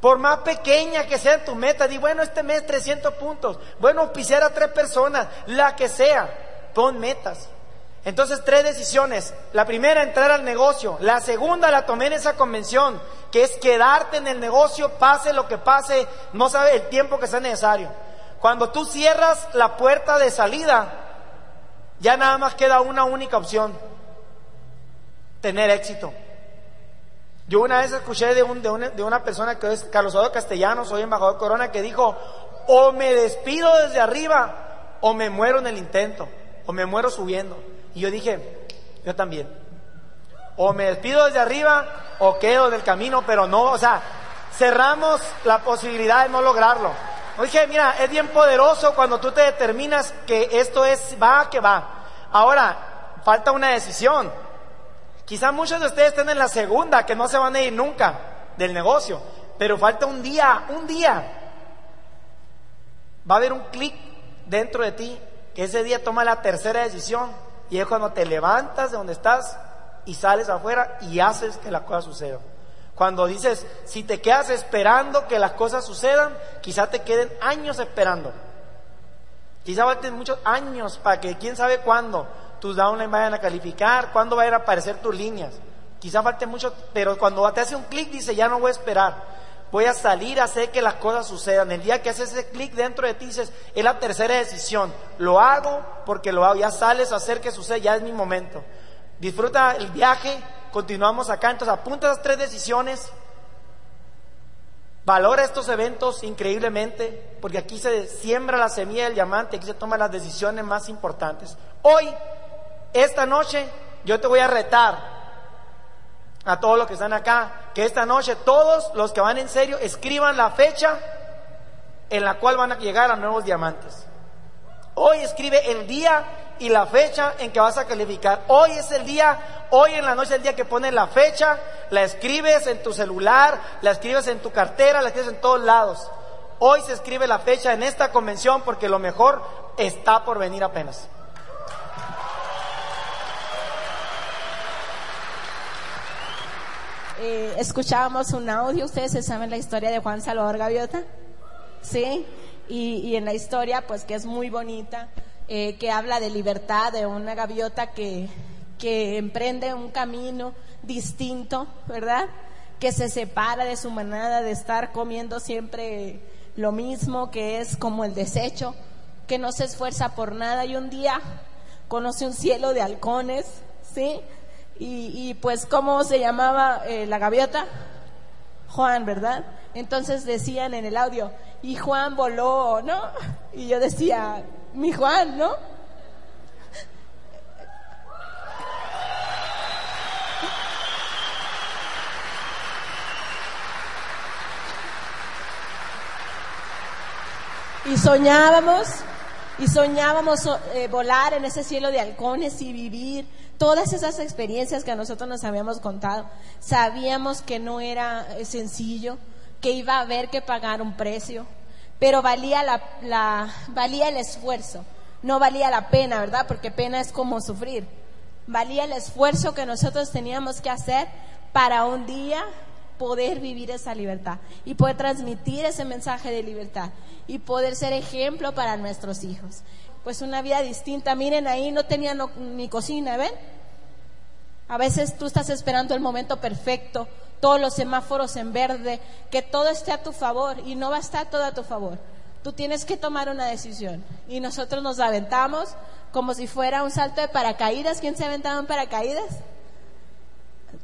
Por más pequeña que sea tu meta, di, bueno, este mes 300 puntos. Bueno, auspiciar a tres personas, la que sea. Pon metas. Entonces, tres decisiones. La primera, entrar al negocio. La segunda, la tomé en esa convención, que es quedarte en el negocio, pase lo que pase, no sabe el tiempo que sea necesario. Cuando tú cierras la puerta de salida, ya nada más queda una única opción, tener éxito. Yo una vez escuché de, un, de, una, de una persona que es Carlos Eduardo Castellano, soy embajador Corona, que dijo, o me despido desde arriba, o me muero en el intento, o me muero subiendo. Y yo dije, yo también. O me despido desde arriba, o quedo del camino, pero no, o sea, cerramos la posibilidad de no lograrlo. Dije, mira, es bien poderoso cuando tú te determinas que esto es, va, que va. Ahora, falta una decisión. Quizá muchos de ustedes estén en la segunda, que no se van a ir nunca del negocio, pero falta un día, un día. Va a haber un clic dentro de ti, que ese día toma la tercera decisión, y es cuando te levantas de donde estás y sales afuera y haces que la cosa suceda. Cuando dices, si te quedas esperando que las cosas sucedan, quizá te queden años esperando. Quizá falten muchos años para que quién sabe cuándo tus downline vayan a calificar, cuándo vayan a aparecer tus líneas. Quizá falte mucho, pero cuando te hace un clic dice, ya no voy a esperar. Voy a salir a hacer que las cosas sucedan. El día que haces ese clic dentro de ti dices, es la tercera decisión. Lo hago porque lo hago. Ya sales a hacer que suceda, ya es mi momento. Disfruta el viaje, continuamos acá. Entonces apunta esas tres decisiones. Valora estos eventos increíblemente, porque aquí se siembra la semilla del diamante, aquí se toman las decisiones más importantes. Hoy, esta noche, yo te voy a retar a todos los que están acá, que esta noche todos los que van en serio escriban la fecha en la cual van a llegar a nuevos diamantes. Hoy escribe el día y la fecha en que vas a calificar. Hoy es el día, hoy en la noche es el día que pones la fecha, la escribes en tu celular, la escribes en tu cartera, la escribes en todos lados. Hoy se escribe la fecha en esta convención porque lo mejor está por venir apenas. Eh, escuchábamos un audio, ustedes saben la historia de Juan Salvador Gaviota, ¿sí? Y, en la historia, pues que es muy bonita, eh, que habla de libertad, de una gaviota que, que emprende un camino distinto, ¿verdad? Que se separa de su manada de estar comiendo siempre lo mismo, que es como el desecho, que no se esfuerza por nada y un día conoce un cielo de halcones, ¿sí? Y, pues, ¿cómo se llamaba eh, la gaviota? Juan, ¿verdad? Entonces decían en el audio, y Juan voló, ¿no? Y yo decía, mi Juan, ¿no? soñábamos, y soñábamos eh, volar en ese cielo de halcones y vivir todas esas experiencias que a nosotros nos habíamos contado. Sabíamos que no era eh, sencillo, que iba a haber que pagar un precio, pero valía, la, valía el esfuerzo, no valía la pena, ¿verdad? Porque pena es como sufrir. Valía el esfuerzo que nosotros teníamos que hacer para un día poder vivir esa libertad y poder transmitir ese mensaje de libertad y poder ser ejemplo para nuestros hijos. Pues una vida distinta. Miren ahí, no tenía ni cocina, ¿ven? A veces tú estás esperando el momento perfecto, todos los semáforos en verde, que todo esté a tu favor y no va a estar todo a tu favor. Tú tienes que tomar una decisión y nosotros nos aventamos como si fuera un salto de paracaídas. ¿Quién se ha aventado en paracaídas?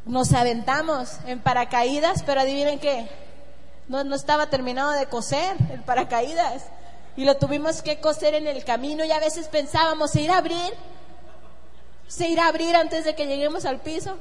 Nos aventamos en paracaídas, pero adivinen qué, no, no estaba terminado de coser el paracaídas y lo tuvimos que coser en el camino y a veces pensábamos, ¿se irá a abrir? ¿Se irá a abrir antes de que lleguemos al piso?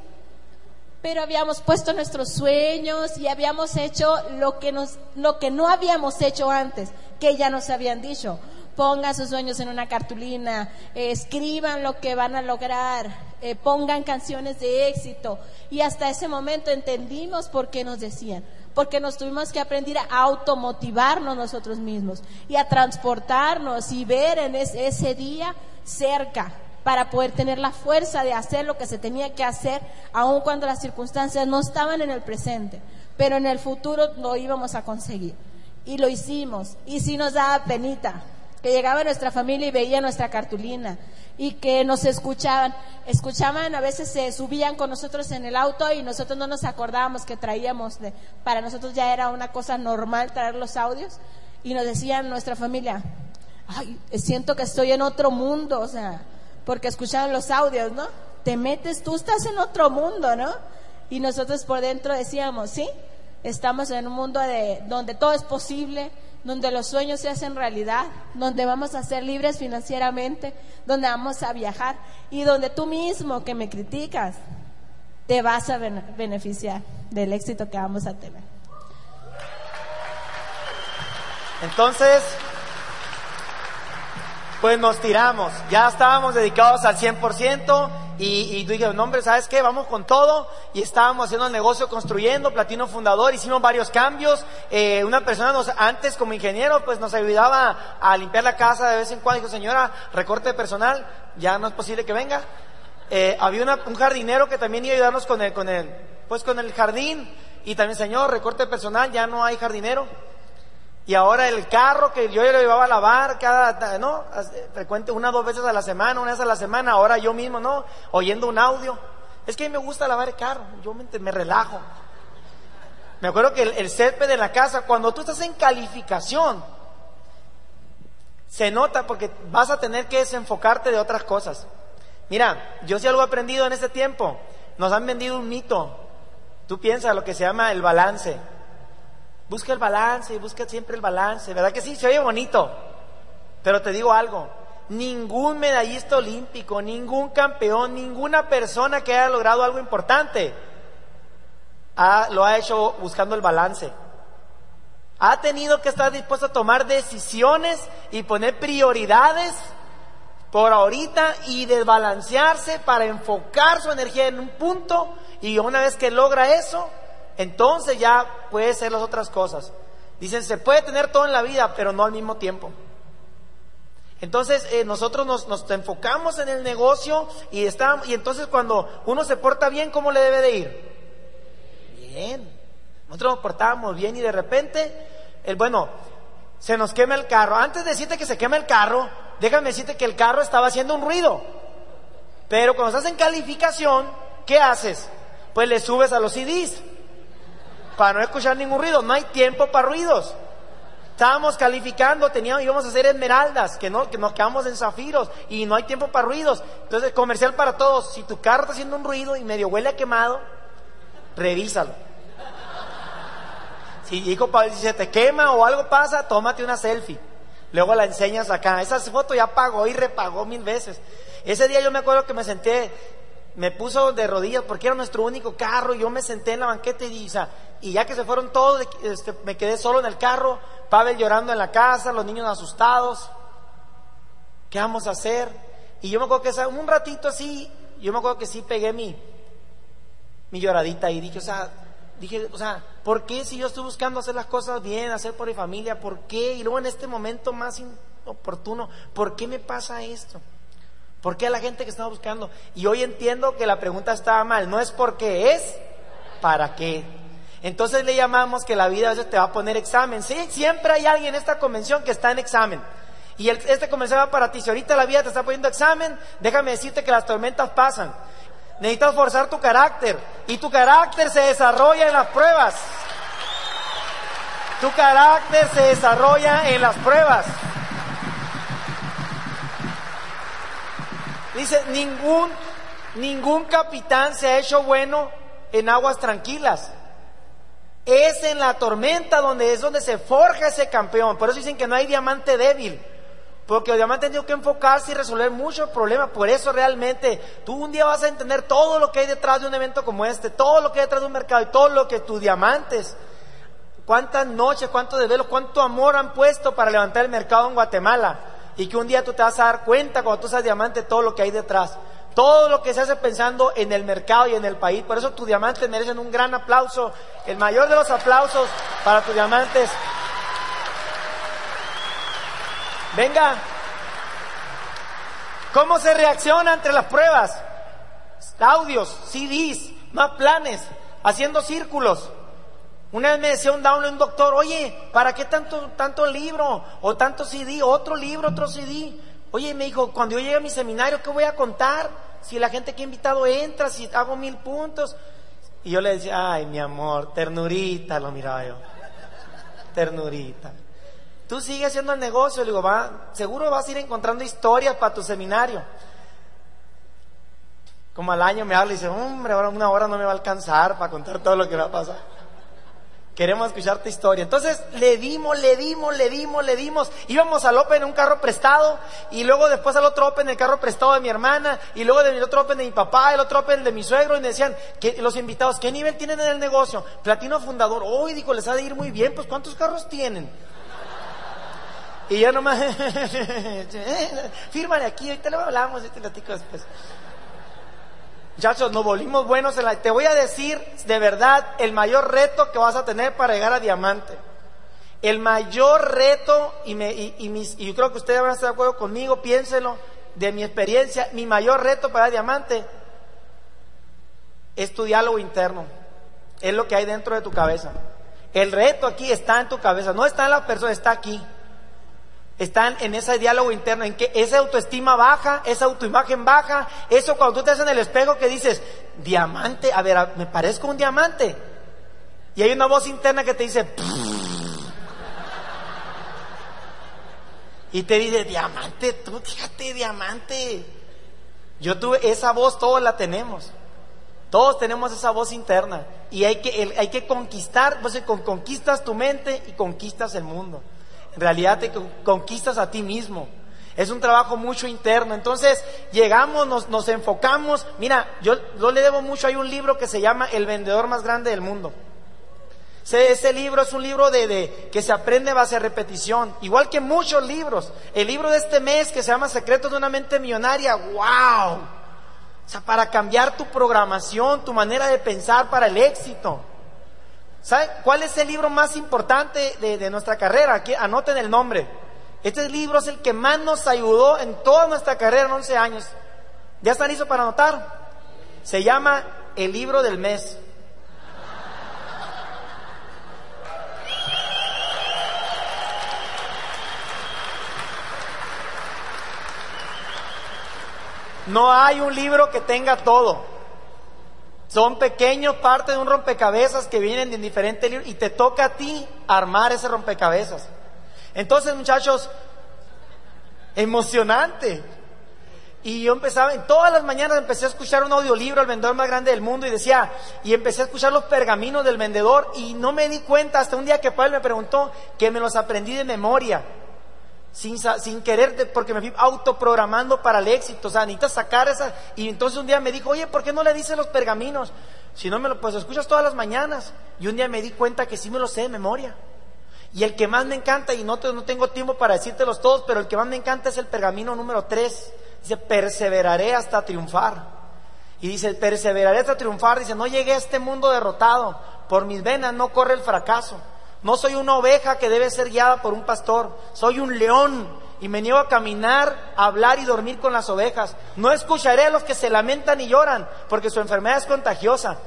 Pero habíamos puesto nuestros sueños y habíamos hecho lo que, nos, lo que no habíamos hecho antes, que ya nos habían dicho. Pongan sus sueños en una cartulina, escriban lo que van a lograr, eh, pongan canciones de éxito. Y hasta ese momento entendimos por qué nos decían, porque nos tuvimos que aprender a automotivarnos nosotros mismos y a transportarnos y ver en ese día cerca para poder tener la fuerza de hacer lo que se tenía que hacer, aun cuando las circunstancias no estaban en el presente, pero en el futuro lo íbamos a conseguir. Y lo hicimos. Y si nos daba penita, que llegaba nuestra familia y veía nuestra cartulina y que nos escuchaban. Escuchaban, a veces se subían con nosotros en el auto y nosotros no nos acordábamos que traíamos, de, para nosotros ya era una cosa normal traer los audios y nos decían nuestra familia, ay, siento que estoy en otro mundo, o sea, porque escucharon los audios, ¿no? Te metes, tú estás en otro mundo, ¿no? Y nosotros por dentro decíamos, sí, estamos en un mundo de, donde todo es posible, donde los sueños se hacen realidad, donde vamos a ser libres financieramente, donde vamos a viajar y donde tú mismo que me criticas, te vas a beneficiar del éxito que vamos a tener. Entonces, pues nos tiramos. Ya estábamos dedicados al 100% y, y dije, no hombre, ¿sabes qué? Vamos con todo. Y estábamos haciendo el negocio construyendo, Platino Fundador, hicimos varios cambios. Eh, una persona nos, antes como ingeniero, pues nos ayudaba a limpiar la casa de vez en cuando. Dijo, señora, recorte de personal, ya no es posible que venga. Eh, había un jardinero que también iba a ayudarnos con el, con el, pues con el jardín. Y también, señor, recorte de personal, ya no hay jardinero. Y ahora el carro que yo lo llevaba a lavar cada, ¿no? Frecuente una o dos veces a la semana, una vez a la semana, ahora yo mismo, ¿no? Oyendo un audio. Es que a mí me gusta lavar el carro, yo me, relajo. Me acuerdo que el, el césped de la casa, cuando tú estás en calificación, se nota porque vas a tener que desenfocarte de otras cosas. Mira, yo sí algo he aprendido en este tiempo. Nos han vendido un mito. Tú piensas lo que se llama el balance. Busca el balance y busca siempre el balance. ¿Verdad que sí? Se oye bonito. Pero te digo algo. Ningún medallista olímpico, ningún campeón, ninguna persona que haya logrado algo importante lo ha hecho buscando el balance. Ha tenido que estar dispuesto a tomar decisiones y poner prioridades por ahorita y desbalancearse para enfocar su energía en un punto y una vez que logra eso, entonces ya puede ser las otras cosas. Dicen, se puede tener todo en la vida, pero no al mismo tiempo. Entonces eh, nosotros nos, enfocamos en el negocio y, está, y entonces cuando uno se porta bien, ¿cómo le debe de ir? Bien. Nosotros nos portábamos bien y de repente, el, bueno, se nos quema el carro. Antes de decirte que se quema el carro, déjame decirte que el carro estaba haciendo un ruido. Pero cuando estás en calificación, ¿qué haces? Pues le subes a los CDs para no escuchar ningún ruido. No hay tiempo para ruidos. Estábamos calificando, teníamos, íbamos a hacer esmeraldas, que, no, que nos quedamos en zafiros y no hay tiempo para ruidos. Entonces, comercial para todos. Si tu carro está haciendo un ruido y medio huele a quemado, revísalo. Si, hijo, si se te quema o algo pasa, tómate una selfie. Luego la enseñas acá. Esa foto ya pagó y repagó mil veces. Ese día yo me acuerdo que me senté, me puso de rodillas porque era nuestro único carro yo me senté en la banqueta y, y ya que se fueron todos, este, me quedé solo en el carro, Pavel llorando en la casa, los niños asustados. ¿Qué vamos a hacer? Y yo me acuerdo que un ratito así, yo me acuerdo que sí pegué mi, mi lloradita y dije, o sea, dije, o sea, ¿por qué si yo estoy buscando hacer las cosas bien, hacer por mi familia, por qué? Y luego en este momento más oportuno, ¿por qué me pasa esto? ¿Por qué la gente que está buscando? Y hoy entiendo que la pregunta estaba mal, no es porque es, ¿para qué? Entonces le llamamos que la vida a veces te va a poner examen. Sí, siempre hay alguien en esta convención que está en examen. Y este convención va para ti. Si ahorita la vida te está poniendo examen, déjame decirte que las tormentas pasan. Necesitas forzar tu carácter. Y tu carácter se desarrolla en las pruebas. Tu carácter se desarrolla en las pruebas. Dice, ningún, ningún capitán se ha hecho bueno en aguas tranquilas. Es en la tormenta donde es donde se forja ese campeón. Por eso dicen que no hay diamante débil. Porque el diamante tiene que enfocarse y resolver muchos problemas. Por eso realmente tú un día vas a entender todo lo que hay detrás de un evento como este, todo lo que hay detrás de un mercado y todo lo que tus diamantes, cuántas noches, cuántos desvelos, cuánto amor han puesto para levantar el mercado en Guatemala. Y que un día tú te vas a dar cuenta cuando tú seas diamante todo lo que hay detrás. Todo lo que se hace pensando en el mercado y en el país. Por eso tus diamantes merecen un gran aplauso, el mayor de los aplausos para tus diamantes. Venga. ¿Cómo se reacciona entre las pruebas? Audios, CDs, más planes, haciendo círculos. Una vez me decía un download un doctor, oye, ¿para qué tanto, tanto libro? O tanto CD, otro libro, otro CD. Oye, me dijo, cuando yo llegue a mi seminario, ¿qué voy a contar? Si la gente que he invitado entra, si hago mil puntos. Y yo le decía, ay, mi amor, ternurita, lo miraba yo. Ternurita. Tú sigues haciendo el negocio, le digo, va, seguro vas a ir encontrando historias para tu seminario. Como al año me habla y dice, hombre, ahora una hora no me va a alcanzar para contar todo lo que va a pasar. Queremos escuchar tu historia. Entonces le dimos, le dimos, le dimos, le dimos. Íbamos al Open en un carro prestado y luego después al otro Open en el carro prestado de mi hermana y luego del otro Open de mi papá, el otro Open de mi suegro y me decían, los invitados, ¿qué nivel tienen en el negocio? Platino fundador. Hoy digo, les ha de ir muy bien, pues ¿cuántos carros tienen? Y yo nomás, fírmale aquí, ahorita lo hablamos, y te platico después. Muchachos, nos volvimos buenos en la... Te voy a decir de verdad el mayor reto que vas a tener para llegar a diamante. El mayor reto, y, me, y, mis, y yo creo que ustedes van a estar de acuerdo conmigo, piénselo, de mi experiencia, mi mayor reto para diamante es tu diálogo interno. Es lo que hay dentro de tu cabeza. El reto aquí está en tu cabeza, no está en la persona, está aquí. Están en ese diálogo interno, en que esa autoestima baja, esa autoimagen baja, eso cuando tú te haces en el espejo que dices, diamante, a ver, me parezco un diamante. Y hay una voz interna que te dice, y te dice, diamante, tú fíjate, diamante. Yo tuve esa voz, todos la tenemos. Todos tenemos esa voz interna. Y hay que, hay que conquistar, pues conquistas tu mente y conquistas el mundo en realidad te conquistas a ti mismo. Es un trabajo mucho interno. Entonces llegamos, nos, nos enfocamos. Mira, yo, yo, le debo mucho. Hay un libro que se llama El vendedor más grande del mundo. Ese, libro es un libro de, de, que se aprende base a repetición, igual que muchos libros. El libro de este mes que se llama Secretos de una mente millonaria, wow. O sea, para cambiar tu programación, tu manera de pensar para el éxito. ¿Saben cuál es el libro más importante de, nuestra carrera? Anoten el nombre. Este libro es el que más nos ayudó en toda nuestra carrera en 11 años. ¿Ya están listos para anotar? Se llama El libro del mes. No hay un libro que tenga todo. Son pequeños parte de un rompecabezas que vienen de diferentes libros y te toca a ti armar ese rompecabezas. Entonces, muchachos, emocionante. Y yo empezaba, en todas las mañanas empecé a escuchar un audiolibro, el vendedor más grande del mundo, y decía, y empecé a escuchar los pergaminos del vendedor, y no me di cuenta hasta un día que Pablo me preguntó que me los aprendí de memoria sin, sin querer, porque me fui autoprogramando para el éxito, o sea, necesitas sacar esa, y entonces un día me dijo, oye, ¿por qué no le dices los pergaminos? Si no me lo, pues escuchas todas las mañanas, y un día me di cuenta que sí me lo sé de memoria. Y el que más me encanta, y no, no tengo tiempo para decírtelos todos, pero el que más me encanta es el pergamino número 3. Dice, perseveraré hasta triunfar. Y dice, perseveraré hasta triunfar. Dice, no llegué a este mundo derrotado. Por mis venas no corre el fracaso. No soy una oveja que debe ser guiada por un pastor. Soy un león y me niego a caminar, a hablar y dormir con las ovejas. No escucharé a los que se lamentan y lloran, porque su enfermedad es contagiosa.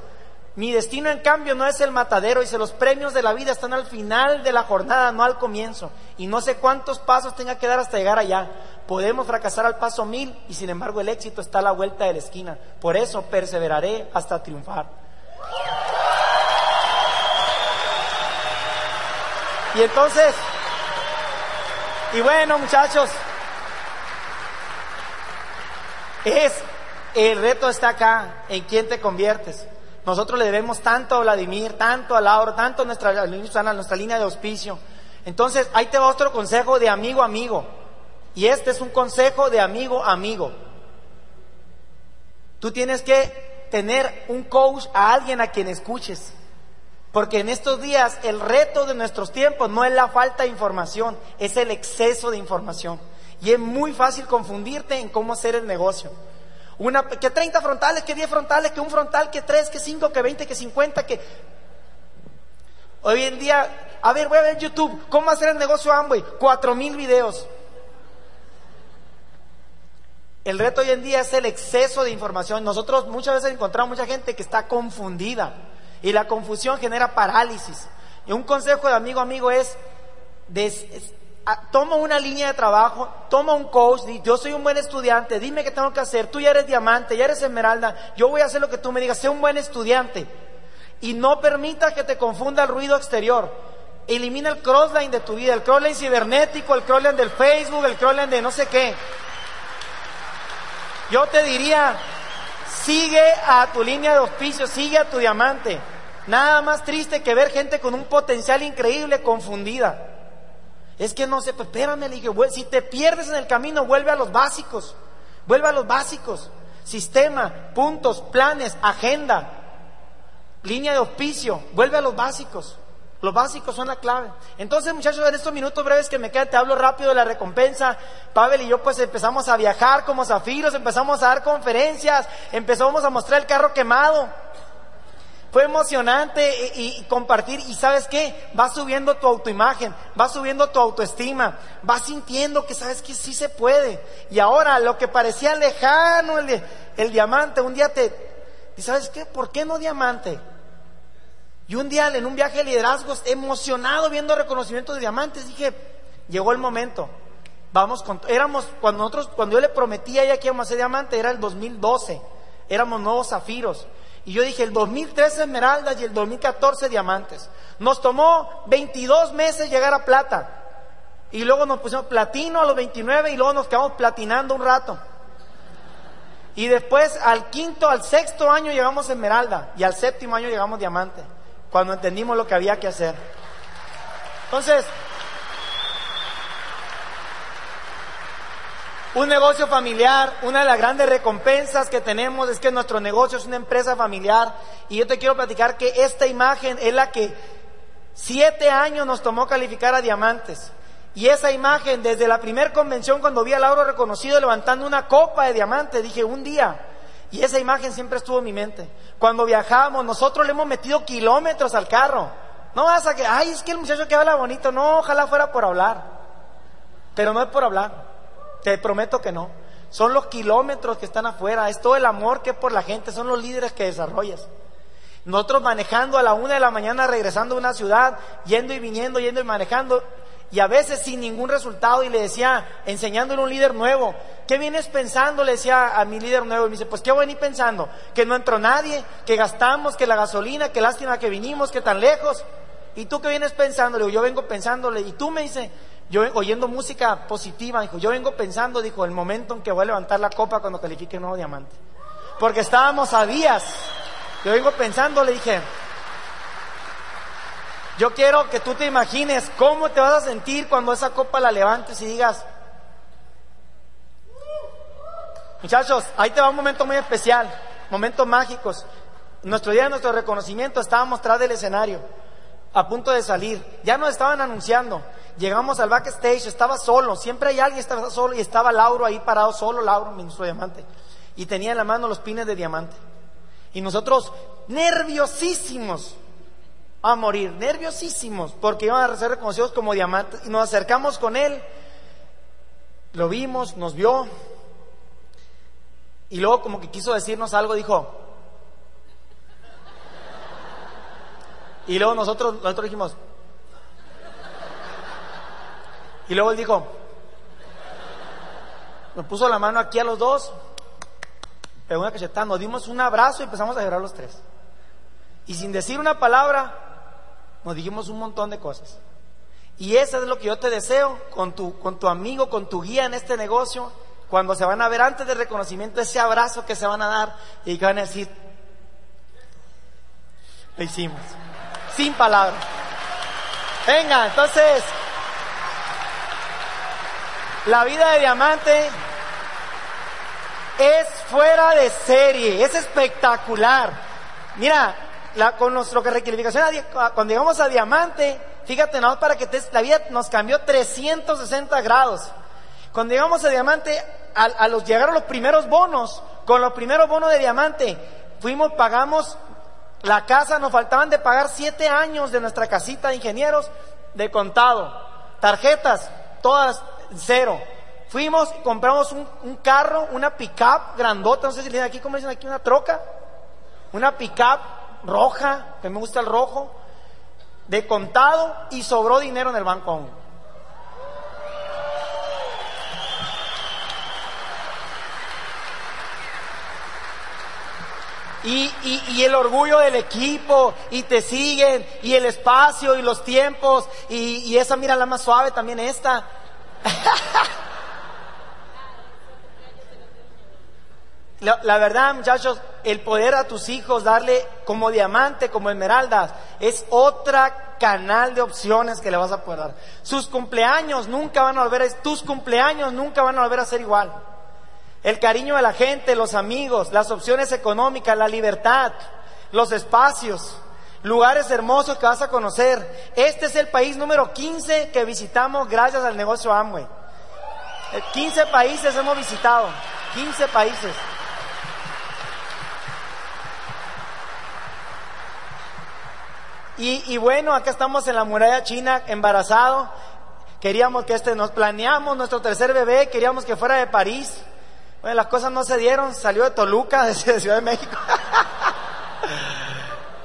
Mi destino, en cambio, no es el matadero. Dice, los premios de la vida están al final de la jornada, no al comienzo. Y no sé cuántos pasos tenga que dar hasta llegar allá. Podemos fracasar al paso mil y sin embargo el éxito está a la vuelta de la esquina. Por eso perseveraré hasta triunfar. Y entonces, y bueno muchachos, es, el reto está acá, en quién te conviertes. Nosotros le debemos tanto a Vladimir, tanto a Laura, tanto a nuestra, nuestra línea de auspicio. Entonces, ahí te va otro consejo de amigo amigo. Y este es un consejo de amigo amigo. Tú tienes que tener un coach, a alguien a quien escuches. Porque en estos días el reto de nuestros tiempos no es la falta de información, es el exceso de información. Y es muy fácil confundirte en cómo hacer el negocio. Una, que 30 frontales, que 10 frontales, que un frontal, que 3, que 5, que 20, que 50, que... Hoy en día, a ver, voy a ver YouTube, ¿cómo hacer el negocio Amway? 4 mil videos. El reto hoy en día es el exceso de información. Nosotros muchas veces encontramos mucha gente que está confundida y la confusión genera parálisis. Y un consejo de amigo amigo es, toma una línea de trabajo, toma un coach, yo soy un buen estudiante, dime qué tengo que hacer, tú ya eres diamante, ya eres esmeralda, yo voy a hacer lo que tú me digas, sé un buen estudiante. Y no permita que te confunda el ruido exterior. Elimina el crossline de tu vida, el crossline cibernético, el crossline del Facebook, el crossline de no sé qué. Yo te diría, sigue a tu línea de auspicio, sigue a tu diamante. Nada más triste que ver gente con un potencial increíble confundida. Es que no sé, pues espérame, le si te pierdes en el camino, vuelve a los básicos, vuelve a los básicos. Sistema, puntos, planes, agenda, línea de auspicio, vuelve a los básicos. Los básicos son la clave. Entonces, muchachos, en estos minutos breves que me quedan, te hablo rápido de la recompensa. Pavel y yo pues empezamos a viajar como zafiros, empezamos a dar conferencias, empezamos a mostrar el carro quemado. Fue emocionante y, compartir y sabes qué, va subiendo tu autoimagen, va subiendo tu autoestima, vas sintiendo que sabes que sí se puede. Y ahora lo que parecía lejano, el, el diamante, un día te, ¿y sabes qué? ¿Por qué no diamante? Y un día en un viaje de liderazgos, emocionado viendo reconocimiento de diamantes, dije, llegó el momento. Vamos con, éramos, cuando nosotros, cuando yo le prometí a ella que íbamos a ser diamante, era el 2012. Éramos nuevos zafiros. Y yo dije, el 2013 esmeraldas y el 2014 diamantes. Nos tomó 22 meses llegar a plata. Y luego nos pusimos platino a los 29 y luego nos quedamos platinando un rato. Y después al quinto, al sexto año llegamos esmeralda y al séptimo año llegamos diamante cuando entendimos lo que había que hacer. Entonces, un negocio familiar, una de las grandes recompensas que tenemos es que nuestro negocio es una empresa familiar y yo te quiero platicar que esta imagen es la que siete años nos tomó calificar a diamantes. Y esa imagen, desde la primera convención, cuando vi a Lauro reconocido levantando una copa de diamantes, dije, un día y esa imagen siempre estuvo en mi mente. Cuando viajamos, nosotros le hemos metido kilómetros al carro. No vas a que, ay, es que el muchacho que habla bonito. No, ojalá fuera por hablar. Pero no es por hablar. Te prometo que no. Son los kilómetros que están afuera. Es todo el amor que es por la gente. Son los líderes que desarrollas. Nosotros manejando a la una de la mañana, regresando a una ciudad, yendo y viniendo, yendo y manejando y a veces sin ningún resultado y le decía, enseñándole a un líder nuevo, ¿qué vienes pensando? Le decía a mi líder nuevo y me dice, pues ¿qué voy a venir pensando? Que no entró nadie, que gastamos, que la gasolina, que lástima que vinimos, que tan lejos. ¿Y tú qué vienes pensando? Le digo, yo vengo pensándole. Y tú me dice, yo oyendo música positiva, dijo, yo vengo pensando, dijo, el momento en que voy a levantar la copa cuando califique el nuevo diamante. Porque estábamos a días. Yo vengo pensando, le dije, yo quiero que tú te imagines cómo te vas a sentir cuando esa copa la levantes y digas, muchachos, ahí te va un momento muy especial, momentos mágicos. Nuestro día de nuestro reconocimiento estábamos tras del escenario a punto de salir. Ya nos estaban anunciando. Llegamos al backstage, estaba solo. Siempre hay alguien que estaba solo y estaba Lauro ahí parado solo, Lauro, ministro diamante. Y tenía en la mano los pines de diamante. Y nosotros nerviosísimos a morir, nerviosísimos, porque iban a ser reconocidos como diamantes. Y nos acercamos con él, lo vimos, nos vio. Y luego como que quiso decirnos algo, dijo, Y luego nosotros, nosotros dijimos. Y luego él dijo, nos puso la mano aquí a los dos, pegó una cachetada, nos dimos un abrazo y empezamos a llorar los tres. Y sin decir una palabra, nos dijimos un montón de cosas. Y eso es lo que yo te deseo con tu, con tu amigo, con tu guía en este negocio, cuando se van a ver antes del reconocimiento, ese abrazo que se van a dar y que van a decir, lo hicimos sin palabras. Venga, entonces, la vida de diamante es fuera de serie, es espectacular. Mira, la, con nuestro que recalificación, cuando llegamos a diamante, fíjate, no para que te, la vida nos cambió 360 grados. Cuando llegamos a diamante, a, los llegaron los primeros bonos, con los primeros bonos de diamante, fuimos, pagamos la casa, nos faltaban de pagar siete años de nuestra casita de ingenieros de contado. Tarjetas, todas cero. Fuimos compramos un, carro, una pickup grandota, no sé si le aquí, como dicen aquí, una troca. Una pickup roja, que me gusta el rojo, de contado y sobró dinero en el banco aún. y, el orgullo del equipo, y te siguen, y el espacio, y los tiempos, y, esa mira la más suave también esta. La, verdad, muchachos, el poder a tus hijos darle como diamante, como esmeraldas, es otra canal de opciones que le vas a poder dar. Sus cumpleaños nunca van a volver a, tus cumpleaños nunca van a volver a ser igual el cariño de la gente, los amigos, las opciones económicas, la libertad, los espacios, lugares hermosos que vas a conocer. Este es el país número 15 que visitamos gracias al negocio Amway. 15 eh, países hemos visitado, 15 países. Y, bueno, acá estamos en la muralla china, embarazado. Queríamos que este, nos planeamos nuestro tercer bebé, queríamos que fuera de París. Bueno, las cosas no se dieron, salió de Toluca, de Ciudad de México.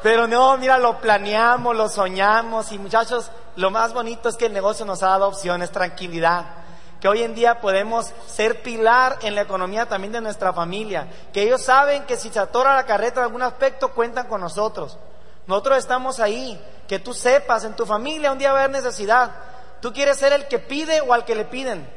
Pero no, mira, lo planeamos, lo soñamos y muchachos, lo más bonito es que el negocio nos ha dado opciones, tranquilidad. Que hoy en día podemos ser pilar en la economía también de nuestra familia. Que ellos saben que si se atora la carreta en algún aspecto, cuentan con nosotros. Nosotros estamos ahí. Que tú sepas, en tu familia un día va a haber necesidad. Tú quieres ser el que pide o al que le piden.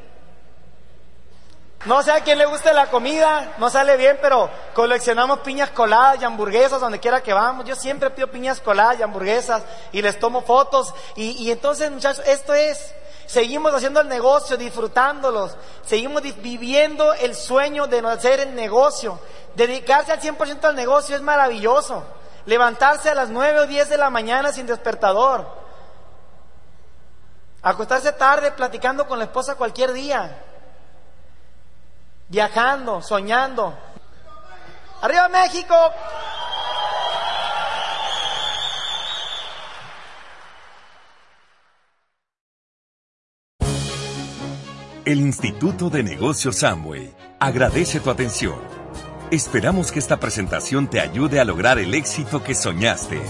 No sé a quién le guste la comida, no sale bien, pero coleccionamos piñas coladas y hamburguesas donde quiera que vamos. Yo siempre pido piñas coladas y hamburguesas y les tomo fotos. Y, entonces, muchachos, esto es, seguimos haciendo el negocio, disfrutándolos, seguimos viviendo el sueño de no hacer el negocio. Dedicarse al 100% al negocio es maravilloso. Levantarse a las 9 o 10 de la mañana sin despertador. Acostarse tarde platicando con la esposa cualquier día viajando, soñando. ¡Arriba México! El Instituto de Negocios Samway agradece tu atención. Esperamos que esta presentación te ayude a lograr el éxito que soñaste.